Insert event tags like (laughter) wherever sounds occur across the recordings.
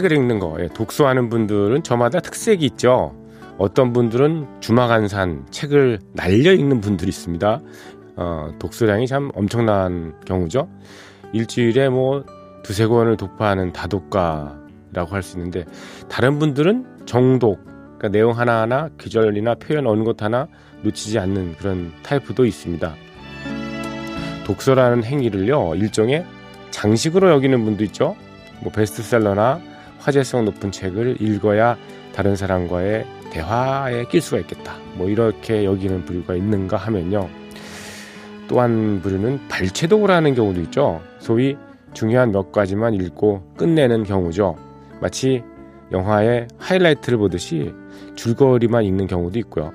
책을 읽는 거, 예, 독서하는 분들은 저마다 특색이 있죠. 어떤 분들은 주마간산 책을 날려 읽는 분들이 있습니다. 어, 독서량이 참 엄청난 경우죠. 일주일에 뭐 두세 권을 독파하는 다독가라고 할 수 있는데 다른 분들은 정독, 그러니까 내용 하나하나 기절이나 표현 어느 것 하나 놓치지 않는 그런 타입도 있습니다. 독서라는 행위를요 일종의 장식으로 여기는 분도 있죠. 뭐 베스트셀러나 화제성 높은 책을 읽어야 다른 사람과의 대화에 낄 수가 있겠다. 뭐 이렇게 여기는 부류가 있는가 하면요. 또한 부류는 발췌독을 하는 경우도 있죠. 소위 중요한 몇 가지만 읽고 끝내는 경우죠. 마치 영화의 하이라이트를 보듯이 줄거리만 읽는 경우도 있고요.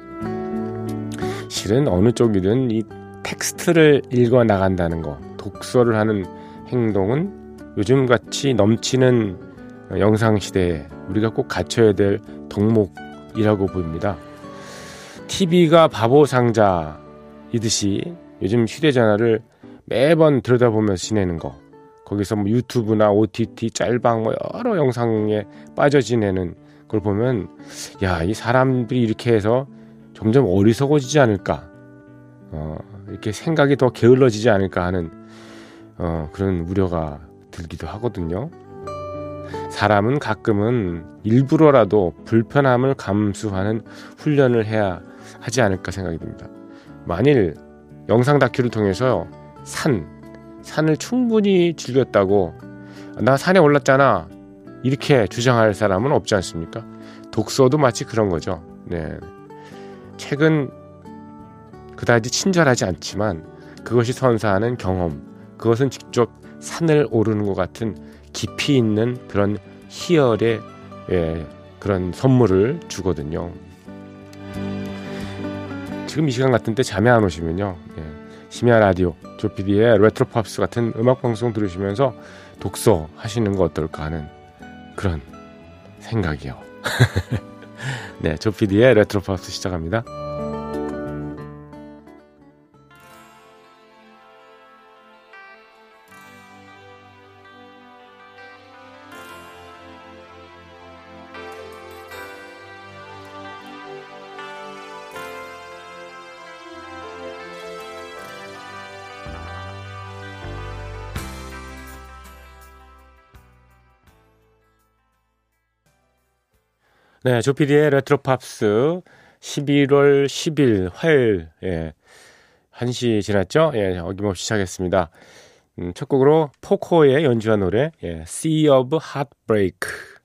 실은 어느 쪽이든 이 텍스트를 읽어 나간다는 거, 독서를 하는 행동은 요즘 같이 넘치는 영상 시대에 우리가 꼭 갖춰야 될 덕목이라고 보입니다. TV가 바보 상자이듯이 요즘 휴대전화를 매번 들여다보면서 지내는 거, 거기서 뭐 유튜브나 OTT, 짤방 뭐 여러 영상에 빠져 지내는 걸 보면 야, 이 사람들이 이렇게 해서 점점 어리석어지지 않을까, 어, 이렇게 생각이 더 게을러지지 않을까 하는 어, 그런 우려가 들기도 하거든요. 사람은 가끔은 일부러라도 불편함을 감수하는 훈련을 해야 하지 않을까 생각이 듭니다. 만일 영상 다큐를 통해서 산, 산을 충분히 즐겼다고 나 산에 올랐잖아 이렇게 주장할 사람은 없지 않습니까? 독서도 마치 그런 거죠. 네. 책은 그다지 친절하지 않지만 그것이 선사하는 경험, 그것은 직접 산을 오르는 것 같은 깊이 있는 그런 희열의 예, 그런 선물을 주거든요. 지금 이 시간 같은 때 잠이 안 오시면요. 예, 심야 라디오 조피디의 레트로 팝스 같은 음악 방송 들으시면서 독서 하시는 거 어떨까 하는 그런 생각이요. (laughs) 네, 조피디의 레트로 팝스 시작합니다. 네, 조피디의 레트로 팝스 11월 10일 화요일 예. 1시 지났죠? 예, 어김없이 시작했습니다. 음, 첫 곡으로 포코의 연주한 노래 예, Sea of Heartbreak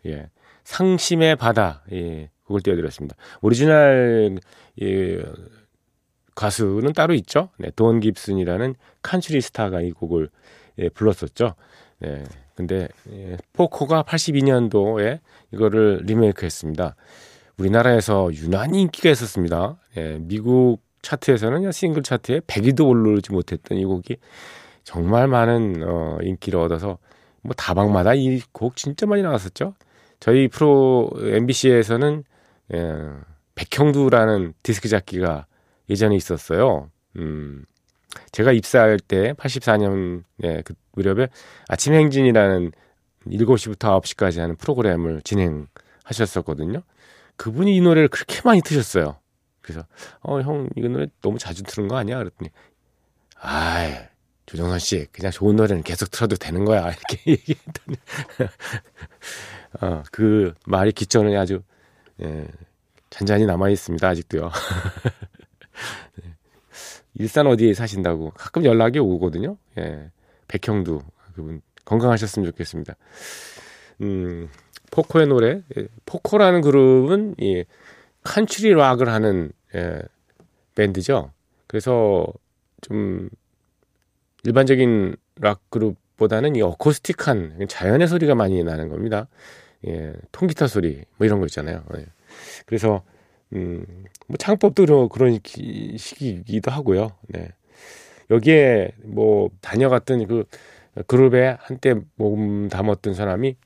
예, 상심의 바다 예, 곡을 띄워드렸습니다. 오리지널 예, 가수는 따로 있죠. 네, 돈 깁슨이라는 칸츄리 스타가 이 곡을 예, 불렀었죠. 네, 근데 예, 포코가 82년도에 이거를 리메이크했습니다. 우리나라에서 유난히 인기가 있었습니다. 예, 미국 차트에서는 싱글 차트에 100위도 오르지 못했던 이 곡이 정말 많은 어, 인기를 얻어서 뭐 다방마다 이 곡 진짜 많이 나왔었죠. 저희 프로 MBC에서는 예, 백형두라는 디스크 잡기가 예전에 있었어요. 음, 제가 입사할 때 84년 예, 그 무렵에 아침 행진이라는 7시부터 9시까지 하는 프로그램을 진행하셨었거든요. 그분이 이 노래를 그렇게 많이 트셨어요. 그래서 어 형 이거 노래 너무 자주 트는 거 아니야? 그랬더니 아이 조정선 씨 그냥 좋은 노래는 계속 틀어도 되는 거야 (laughs) 이렇게 얘기했더니 (laughs) 어그 말이 기전에 아주 예, 잔잔히 남아 있습니다 아직도요. (laughs) 네. 일산 어디에 사신다고 가끔 연락이 오거든요. 예. 백형두 그분 건강하셨으면 좋겠습니다. 음, 포코의 노래. 예, 포코라는 그룹은 이 칸츄리 락을 하는 예, 밴드죠. 그래서 좀 일반적인 락 그룹보다는 이 어쿠스틱한 자연의 소리가 많이 나는 겁니다. 예, 통기타 소리 뭐 이런 거 있잖아요. 예. 그래서 음, 뭐 창법도 그런 시기이기도 하고요. 네. 여기에 뭐 다녀갔던 그 그룹에 한때 몸 담았던 사람이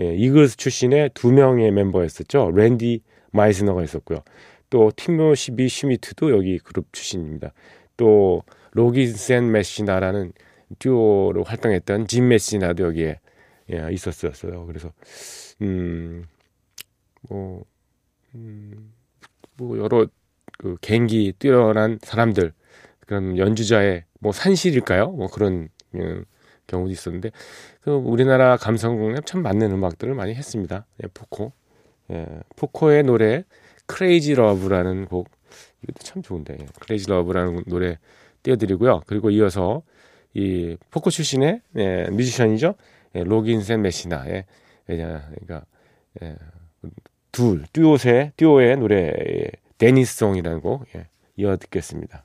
예, 이글스 출신의 두 명의 멤버였었죠. 랜디 마이스너가 있었고요. 또 티모시 B. 슈미트도 여기 그룹 출신입니다. 또 로긴스 앤 메시나라는 듀오로 활동했던 짐 메시나도 여기에 예, 있었었어요. 그래서 음, 뭐, 음, 뭐 여러 그 개인기 뛰어난 사람들 그런 연주자의 뭐 산실일까요? 뭐 그런 음, 경우도 있었는데 그 우리나라 감성에 참 맞는 음악들을 많이 했습니다. 예, 포코, 예, 포코의 노래 Crazy Love라는 곡 이것도 참 좋은데 예, Crazy Love라는 노래 띄워드리고요. 그리고 이어서 이 포코 출신의 예, 뮤지션이죠. 예, 로긴센 메시나의 예, 그러니까 예, 둘 듀오의 듀오의 노래 데니스송이라는 곡 예, 이어 듣겠습니다.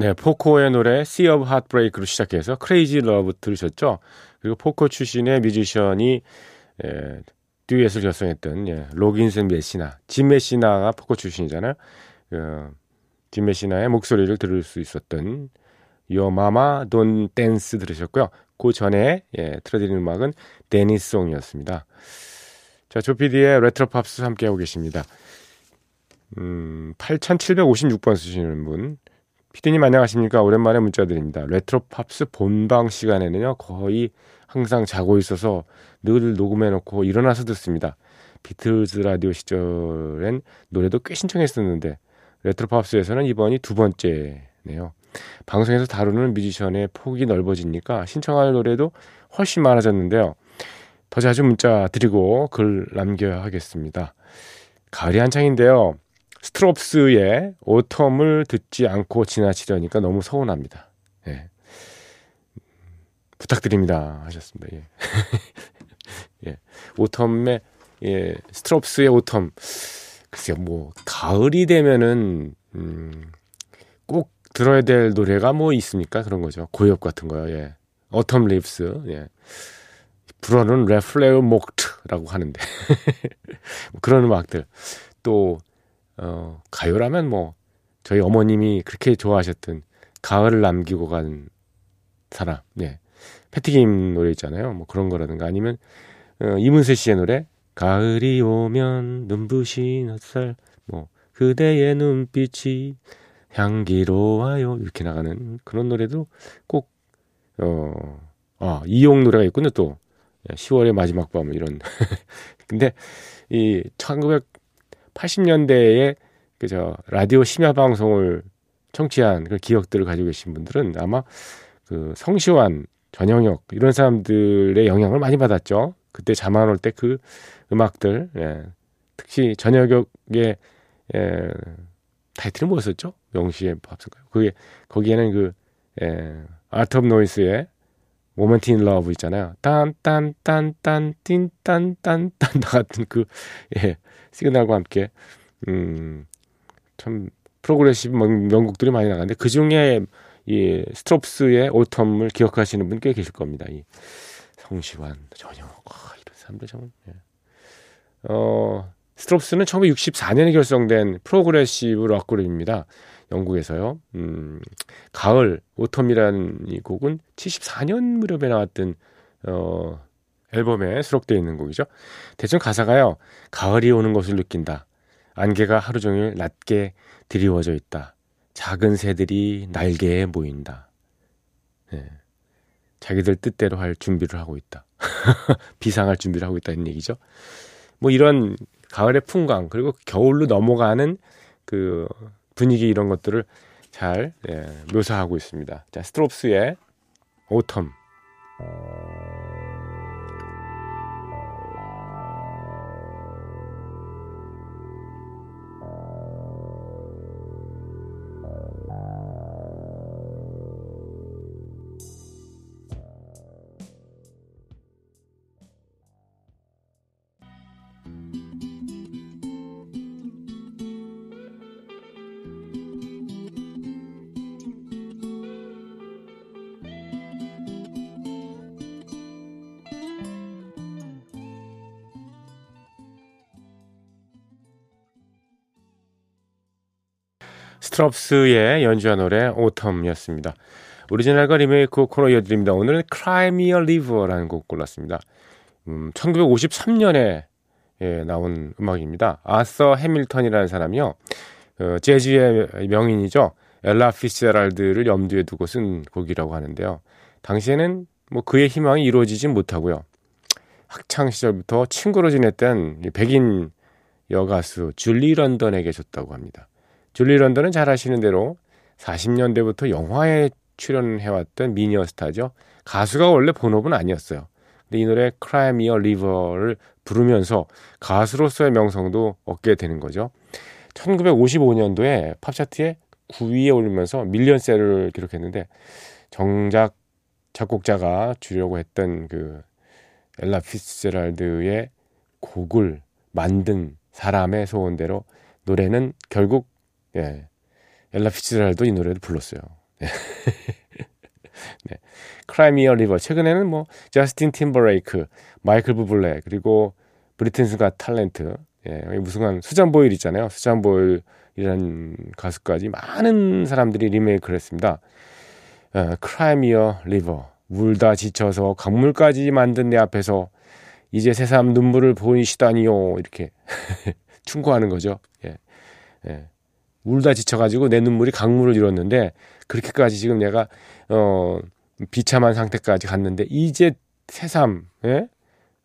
네, 포코의 노래 Sea of Heartbreak로 시작해서 Crazy Love 들으셨죠? 그리고 포코 출신의 뮤지션이 예, 듀엣을 결성했던 예, 로긴스 앤 메시나, 짐 메시나가 포코 출신이잖아요. 어, 짐 메시나의 목소리를 들을 수 있었던 Your Mama Don't Dance 들으셨고요. 그 전에 예, 틀어드린 음악은 Danny's Song이었습니다. 자, 조피디의 레트로 팝스 함께하고 계십니다. 음, 8756번 쓰시는 분. 피디님 안녕하십니까? 오랜만에 문자 드립니다. 레트로 팝스 본방 시간에는요, 거의 항상 자고 있어서 늘 녹음해 놓고 일어나서 듣습니다. 비틀즈 라디오 시절엔 노래도 꽤 신청했었는데, 레트로 팝스에서는 이번이 두 번째네요. 방송에서 다루는 뮤지션의 폭이 넓어지니까 신청할 노래도 훨씬 많아졌는데요. 더 자주 문자 드리고 글 남겨야 하겠습니다. 가을이 한창인데요. 스트롭스의 Autumn을 듣지 않고 지나치려니까 너무 서운합니다. 예. 부탁드립니다. 하셨습니다. 예. (laughs) 예. Autumn의, 예, 스트롭스의 Autumn. 글쎄요, 뭐, 가을이 되면은, 음, 꼭 들어야 될 노래가 뭐 있습니까? 그런 거죠. 고엽 같은 거요, 예. Autumn Leaves, 예. 불어는 레플레어 목트라고 하는데. (laughs) 뭐 그런 음악들. 또, 어, 가요라면 뭐 저희 어머님이 그렇게 좋아하셨던 가을을 남기고 간 사람, 네. 패티김 노래 있잖아요. 뭐 그런 거라든가 아니면 어, 이문세 씨의 노래 가을이 오면 눈부신 햇살 뭐 그대의 눈빛이 향기로워요 이렇게 나가는 그런 노래도 꼭 어, 아, 이용 노래가 있군요 또 10월의 마지막 밤 이런 (laughs) 근데 이 1900, 80년대에 그저 라디오 심야 방송을 청취한 그 기억들을 가지고 계신 분들은 아마 그 성시환, 전영혁 이런 사람들의 영향을 많이 받았죠. 그때 잠안 올 때 그 음악들, 예. 특히 전영혁의 예, 타이틀이 뭐였었죠? 영시의 밤인가요? 그게 거기에는 그 예, 아트 오브 노이즈의 Moments in Love 있잖아요. 딴딴딴딴 틴딴딴딴 같은 그 예, 시그널과 함께 음, 참 프로그레시브 명곡들이 많이 나가는데 그 중에 이 스트롭스의 Autumn을 기억하시는 분 꽤 계실 겁니다. 이 성시완 전영혁 아, 이런 사람들 참. 예. 어 스트롭스는 1964년에 결성된 프로그레시브 락 그룹입니다. 영국에서요. 음, 가을 Autumn이라는 이 곡은 74년 무렵에 나왔던 어 앨범에 수록되어 있는 곡이죠. 대충 가사가요. 가을이 오는 것을 느낀다. 안개가 하루 종일 낮게 드리워져 있다. 작은 새들이 날개에 모인다. 네. 자기들 뜻대로 할 준비를 하고 있다. (laughs) 비상할 준비를 하고 있다는 얘기죠. 뭐 이런 가을의 풍광 그리고 겨울로 넘어가는 그 분위기 이런 것들을 잘 예, 묘사하고 있습니다. 자, 스트롭스의 오텀. 스트럽스의 연주한 노래 Autumn이었습니다. 오리지널과 리메이크 코너 이어드립니다. 오늘은 a River라는 곡 골랐습니다. 음, 1953년에 예, 나온 음악입니다. 아서 해밀턴이라는 사람이요. 어, 재즈의 명인이죠. 엘라 피츠제랄드를 염두에 두고 쓴 곡이라고 하는데요. 당시에는 뭐 그의 희망이 이루어지지 못하고요. 학창 시절부터 친구로 지냈던 백인 여가수 줄리 런던에게 줬다고 합니다. 줄리 런던은 잘 아시는 대로 40년대부터 영화에 출연해왔던 미니어 스타죠. 가수가 원래 본업은 아니었어요. 근데 이 노래 a River를 부르면서 가수로서의 명성도 얻게 되는 거죠. 1955년도에 팝차트에 9위에 올리면서 밀리언셀을 기록했는데 정작 작곡자가 주려고 했던 그 엘라 피츠제랄드의 곡을 만든 사람의 소원대로 노래는 결국 예. 엘라 피츠제랄드도 이 노래를 불렀어요. (laughs) 네. 네. Cry Me a River. 최근에는 뭐 저스틴 팀버레이크, 마이클 부블레 그리고 Britain's Got Talent. 예, 무슨 수잔 보일 있잖아요. 수잔 보일이라는 가수까지 많은 사람들이 리메이크를 했습니다. 어, 크라이미어 리버. 울다 지쳐서 강물까지 만든 내 앞에서 이제 새삼 눈물을 보이시다니요. 이렇게 (laughs) 충고하는 거죠. 예. 예. 울다 지쳐가지고 내 눈물이 강물을 이뤘는데 그렇게까지 지금 내가 어 비참한 상태까지 갔는데 이제 새삼 예?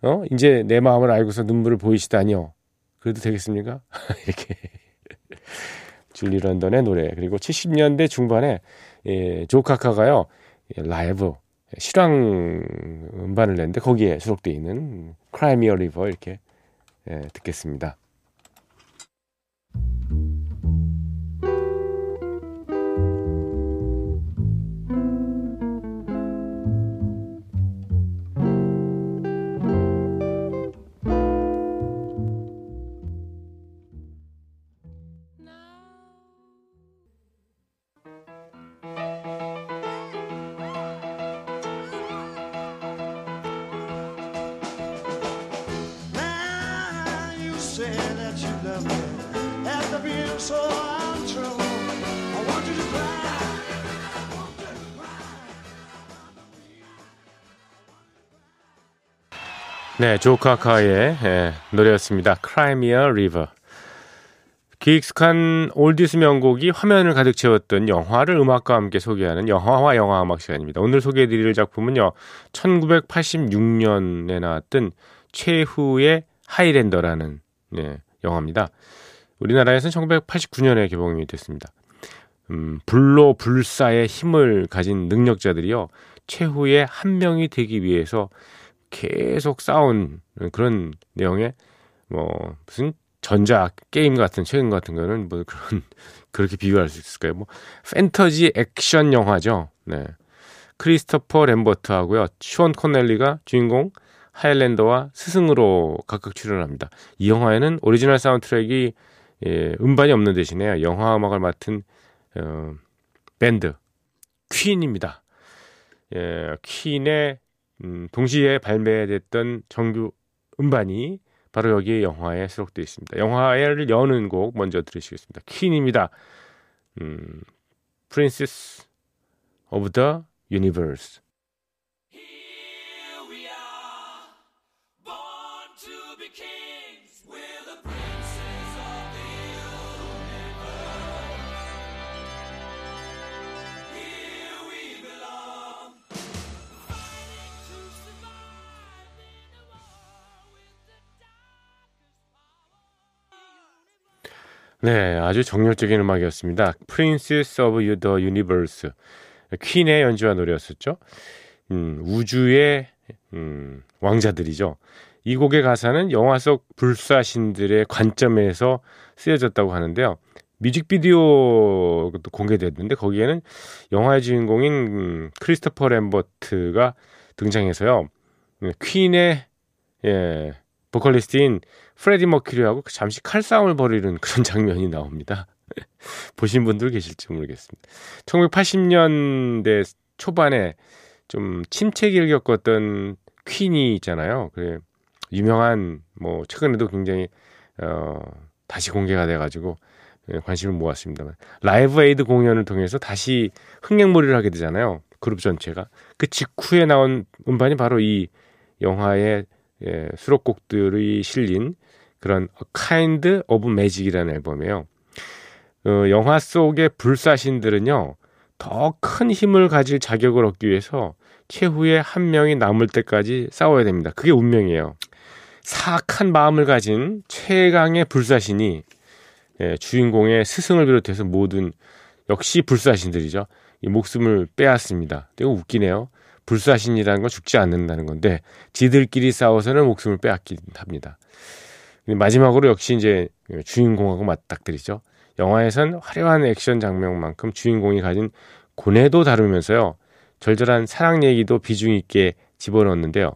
어? 이제 내 마음을 알고서 눈물을 보이시다니요. 그래도 되겠습니까? (laughs) 이렇게. 줄리 런던의 노래. 그리고 70년대 중반에 예, 조카카가요 예, 라이브 실황 음반을 냈는데 거기에 수록되어 있는 크라이미어 리버 이렇게 예, 듣겠습니다. 네, 조 카커의 예, 노래였습니다. Cry Me a River. 귀 익숙한 oldies 명곡이 화면을 가득 채웠던 영화를 음악과 함께 소개하는 영화와 영화 음악 시간입니다. 오늘 소개해드릴 작품은요, 1986년에 나왔던 최후의 하이랜더라는 네, 영화입니다. 우리나라에서는 1989년에 개봉이 됐습니다. 음, 불로 불사의 힘을 가진 능력자들이요, 최후의 한 명이 되기 위해서 계속 싸운 그런 내용의 뭐 무슨 전자 게임 같은 최근 같은 거는 뭐 그런 (laughs) 그렇게 비교할 수 있을까요? 뭐 판터지 액션 영화죠. 네. 크리스토퍼 램버트 하고요. 숀 코넬리가 주인공 하일랜더와 스승으로 각각 출연합니다. 이 영화에는 오리지널 사운드트랙이 예, 음반이 없는 대신에 영화 음악을 맡은 어, 밴드 퀸입니다. 예, 퀸의 음, 동시에 발매됐던 정규 음반이 바로 여기 영화에 수록되어 있습니다. 영화를 여는 곡 먼저 들으시겠습니다. 퀸입니다. 음, Princess of the Universe. 네, 아주 정열적인 음악이었습니다. Princess of the Universe. 퀸의 연주와 노래였었죠. 음, 우주의 음, 왕자들이죠. 이 곡의 가사는 영화 속 불사신들의 관점에서 쓰여졌다고 하는데요. 뮤직비디오도 공개됐는데 거기에는 영화의 주인공인 음, 크리스토퍼 램버트가 등장해서요. 음, 퀸의 예, 보컬리스트인 프레디 머큐리하고 잠시 칼싸움을 벌이는 그런 (laughs) 장면이 나옵니다. (laughs) 보신 분들 계실지 모르겠습니다. 1980년대 초반에 좀 침체기를 겪었던 퀸이 있잖아요. 그래 유명한 뭐 최근에도 굉장히 어 다시 공개가 돼 가지고 예, 관심을 모았습니다만 라이브 에이드 공연을 통해서 다시 흥행몰이를 하게 되잖아요. 그룹 전체가 그 직후에 나온 음반이 바로 이 영화의 예, 수록곡들이 실린 그런 Kind of Magic이라는 앨범이에요. 어, 영화 속의 불사신들은요, 더 큰 힘을 가질 자격을 얻기 위해서 최후의 한 명이 남을 때까지 싸워야 됩니다. 그게 운명이에요. 사악한 마음을 가진 최강의 불사신이 예, 주인공의 스승을 비롯해서 모든 역시 불사신들이죠. 이 목숨을 빼앗습니다. 이거 웃기네요. 불사신이라는 건 죽지 않는다는 건데 지들끼리 싸워서는 목숨을 빼앗긴 합니다. 마지막으로 역시 이제 주인공하고 맞닥뜨리죠. 영화에선 화려한 액션 장면만큼 주인공이 가진 고뇌도 다루면서요. 절절한 사랑 얘기도 비중 있게 집어넣었는데요.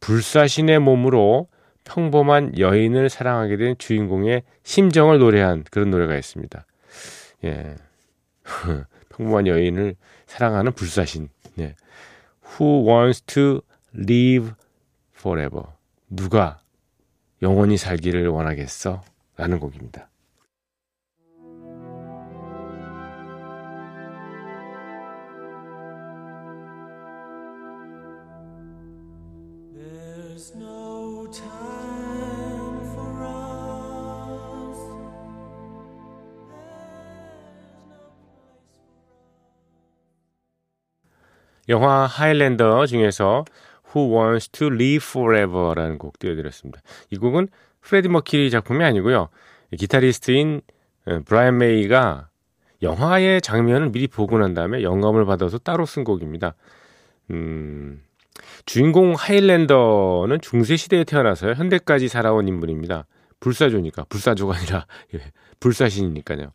불사신의 몸으로 평범한 여인을 사랑하게 된 주인공의 심정을 노래한 그런 노래가 있습니다. 예. (laughs) 평범한 여인을 사랑하는 불사신. 예. Who wants to live forever? 누가 영원히 살기를 원하겠어? 라는 곡입니다. 영화 하일랜더 중에서 Who Wants to Live Forever라는 곡 띄워드렸습니다. 이 곡은 프레디 머큐리 작품이 아니고요. 기타리스트인 브라이언 메이가 영화의 장면을 미리 보고 난 다음에 영감을 받아서 따로 쓴 곡입니다. 음, 주인공 하일랜더는 중세 시대에 태어나서 현대까지 살아온 인물입니다. 불사조니까 불사조가 아니라 (laughs) 예, 불사신이니까요.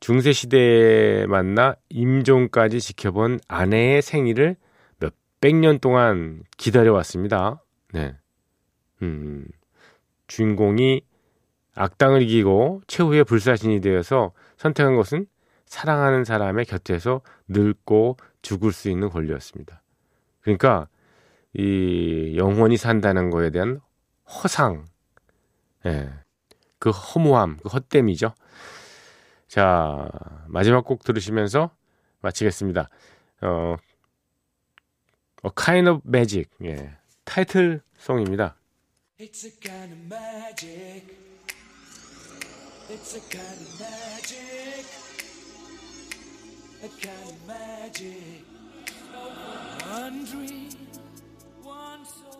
중세 시대에 만나 임종까지 지켜본 아내의 생일을 몇 백 년 동안 기다려왔습니다. 네. 음, 주인공이 악당을 이기고 최후의 불사신이 되어서 선택한 것은 사랑하는 사람의 곁에서 늙고 죽을 수 있는 권리였습니다. 그러니까 이 영원히 산다는 거에 대한 허상, 예, 그 허무함, 그 헛됨이죠. 자, 마지막 곡 들으시면서 마치겠습니다. 어, A Kind of Magic, 예, 타이틀 송입니다. It's a kind of magic. It's a kind of magic. A kind of magic. One dream, one soul.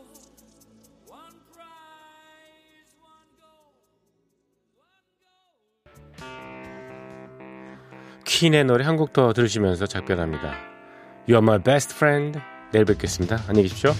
퀸의 노래 한 곡 더 들으시면서 작별합니다. You are my best friend. 내일 뵙겠습니다. 안녕히 계십시오.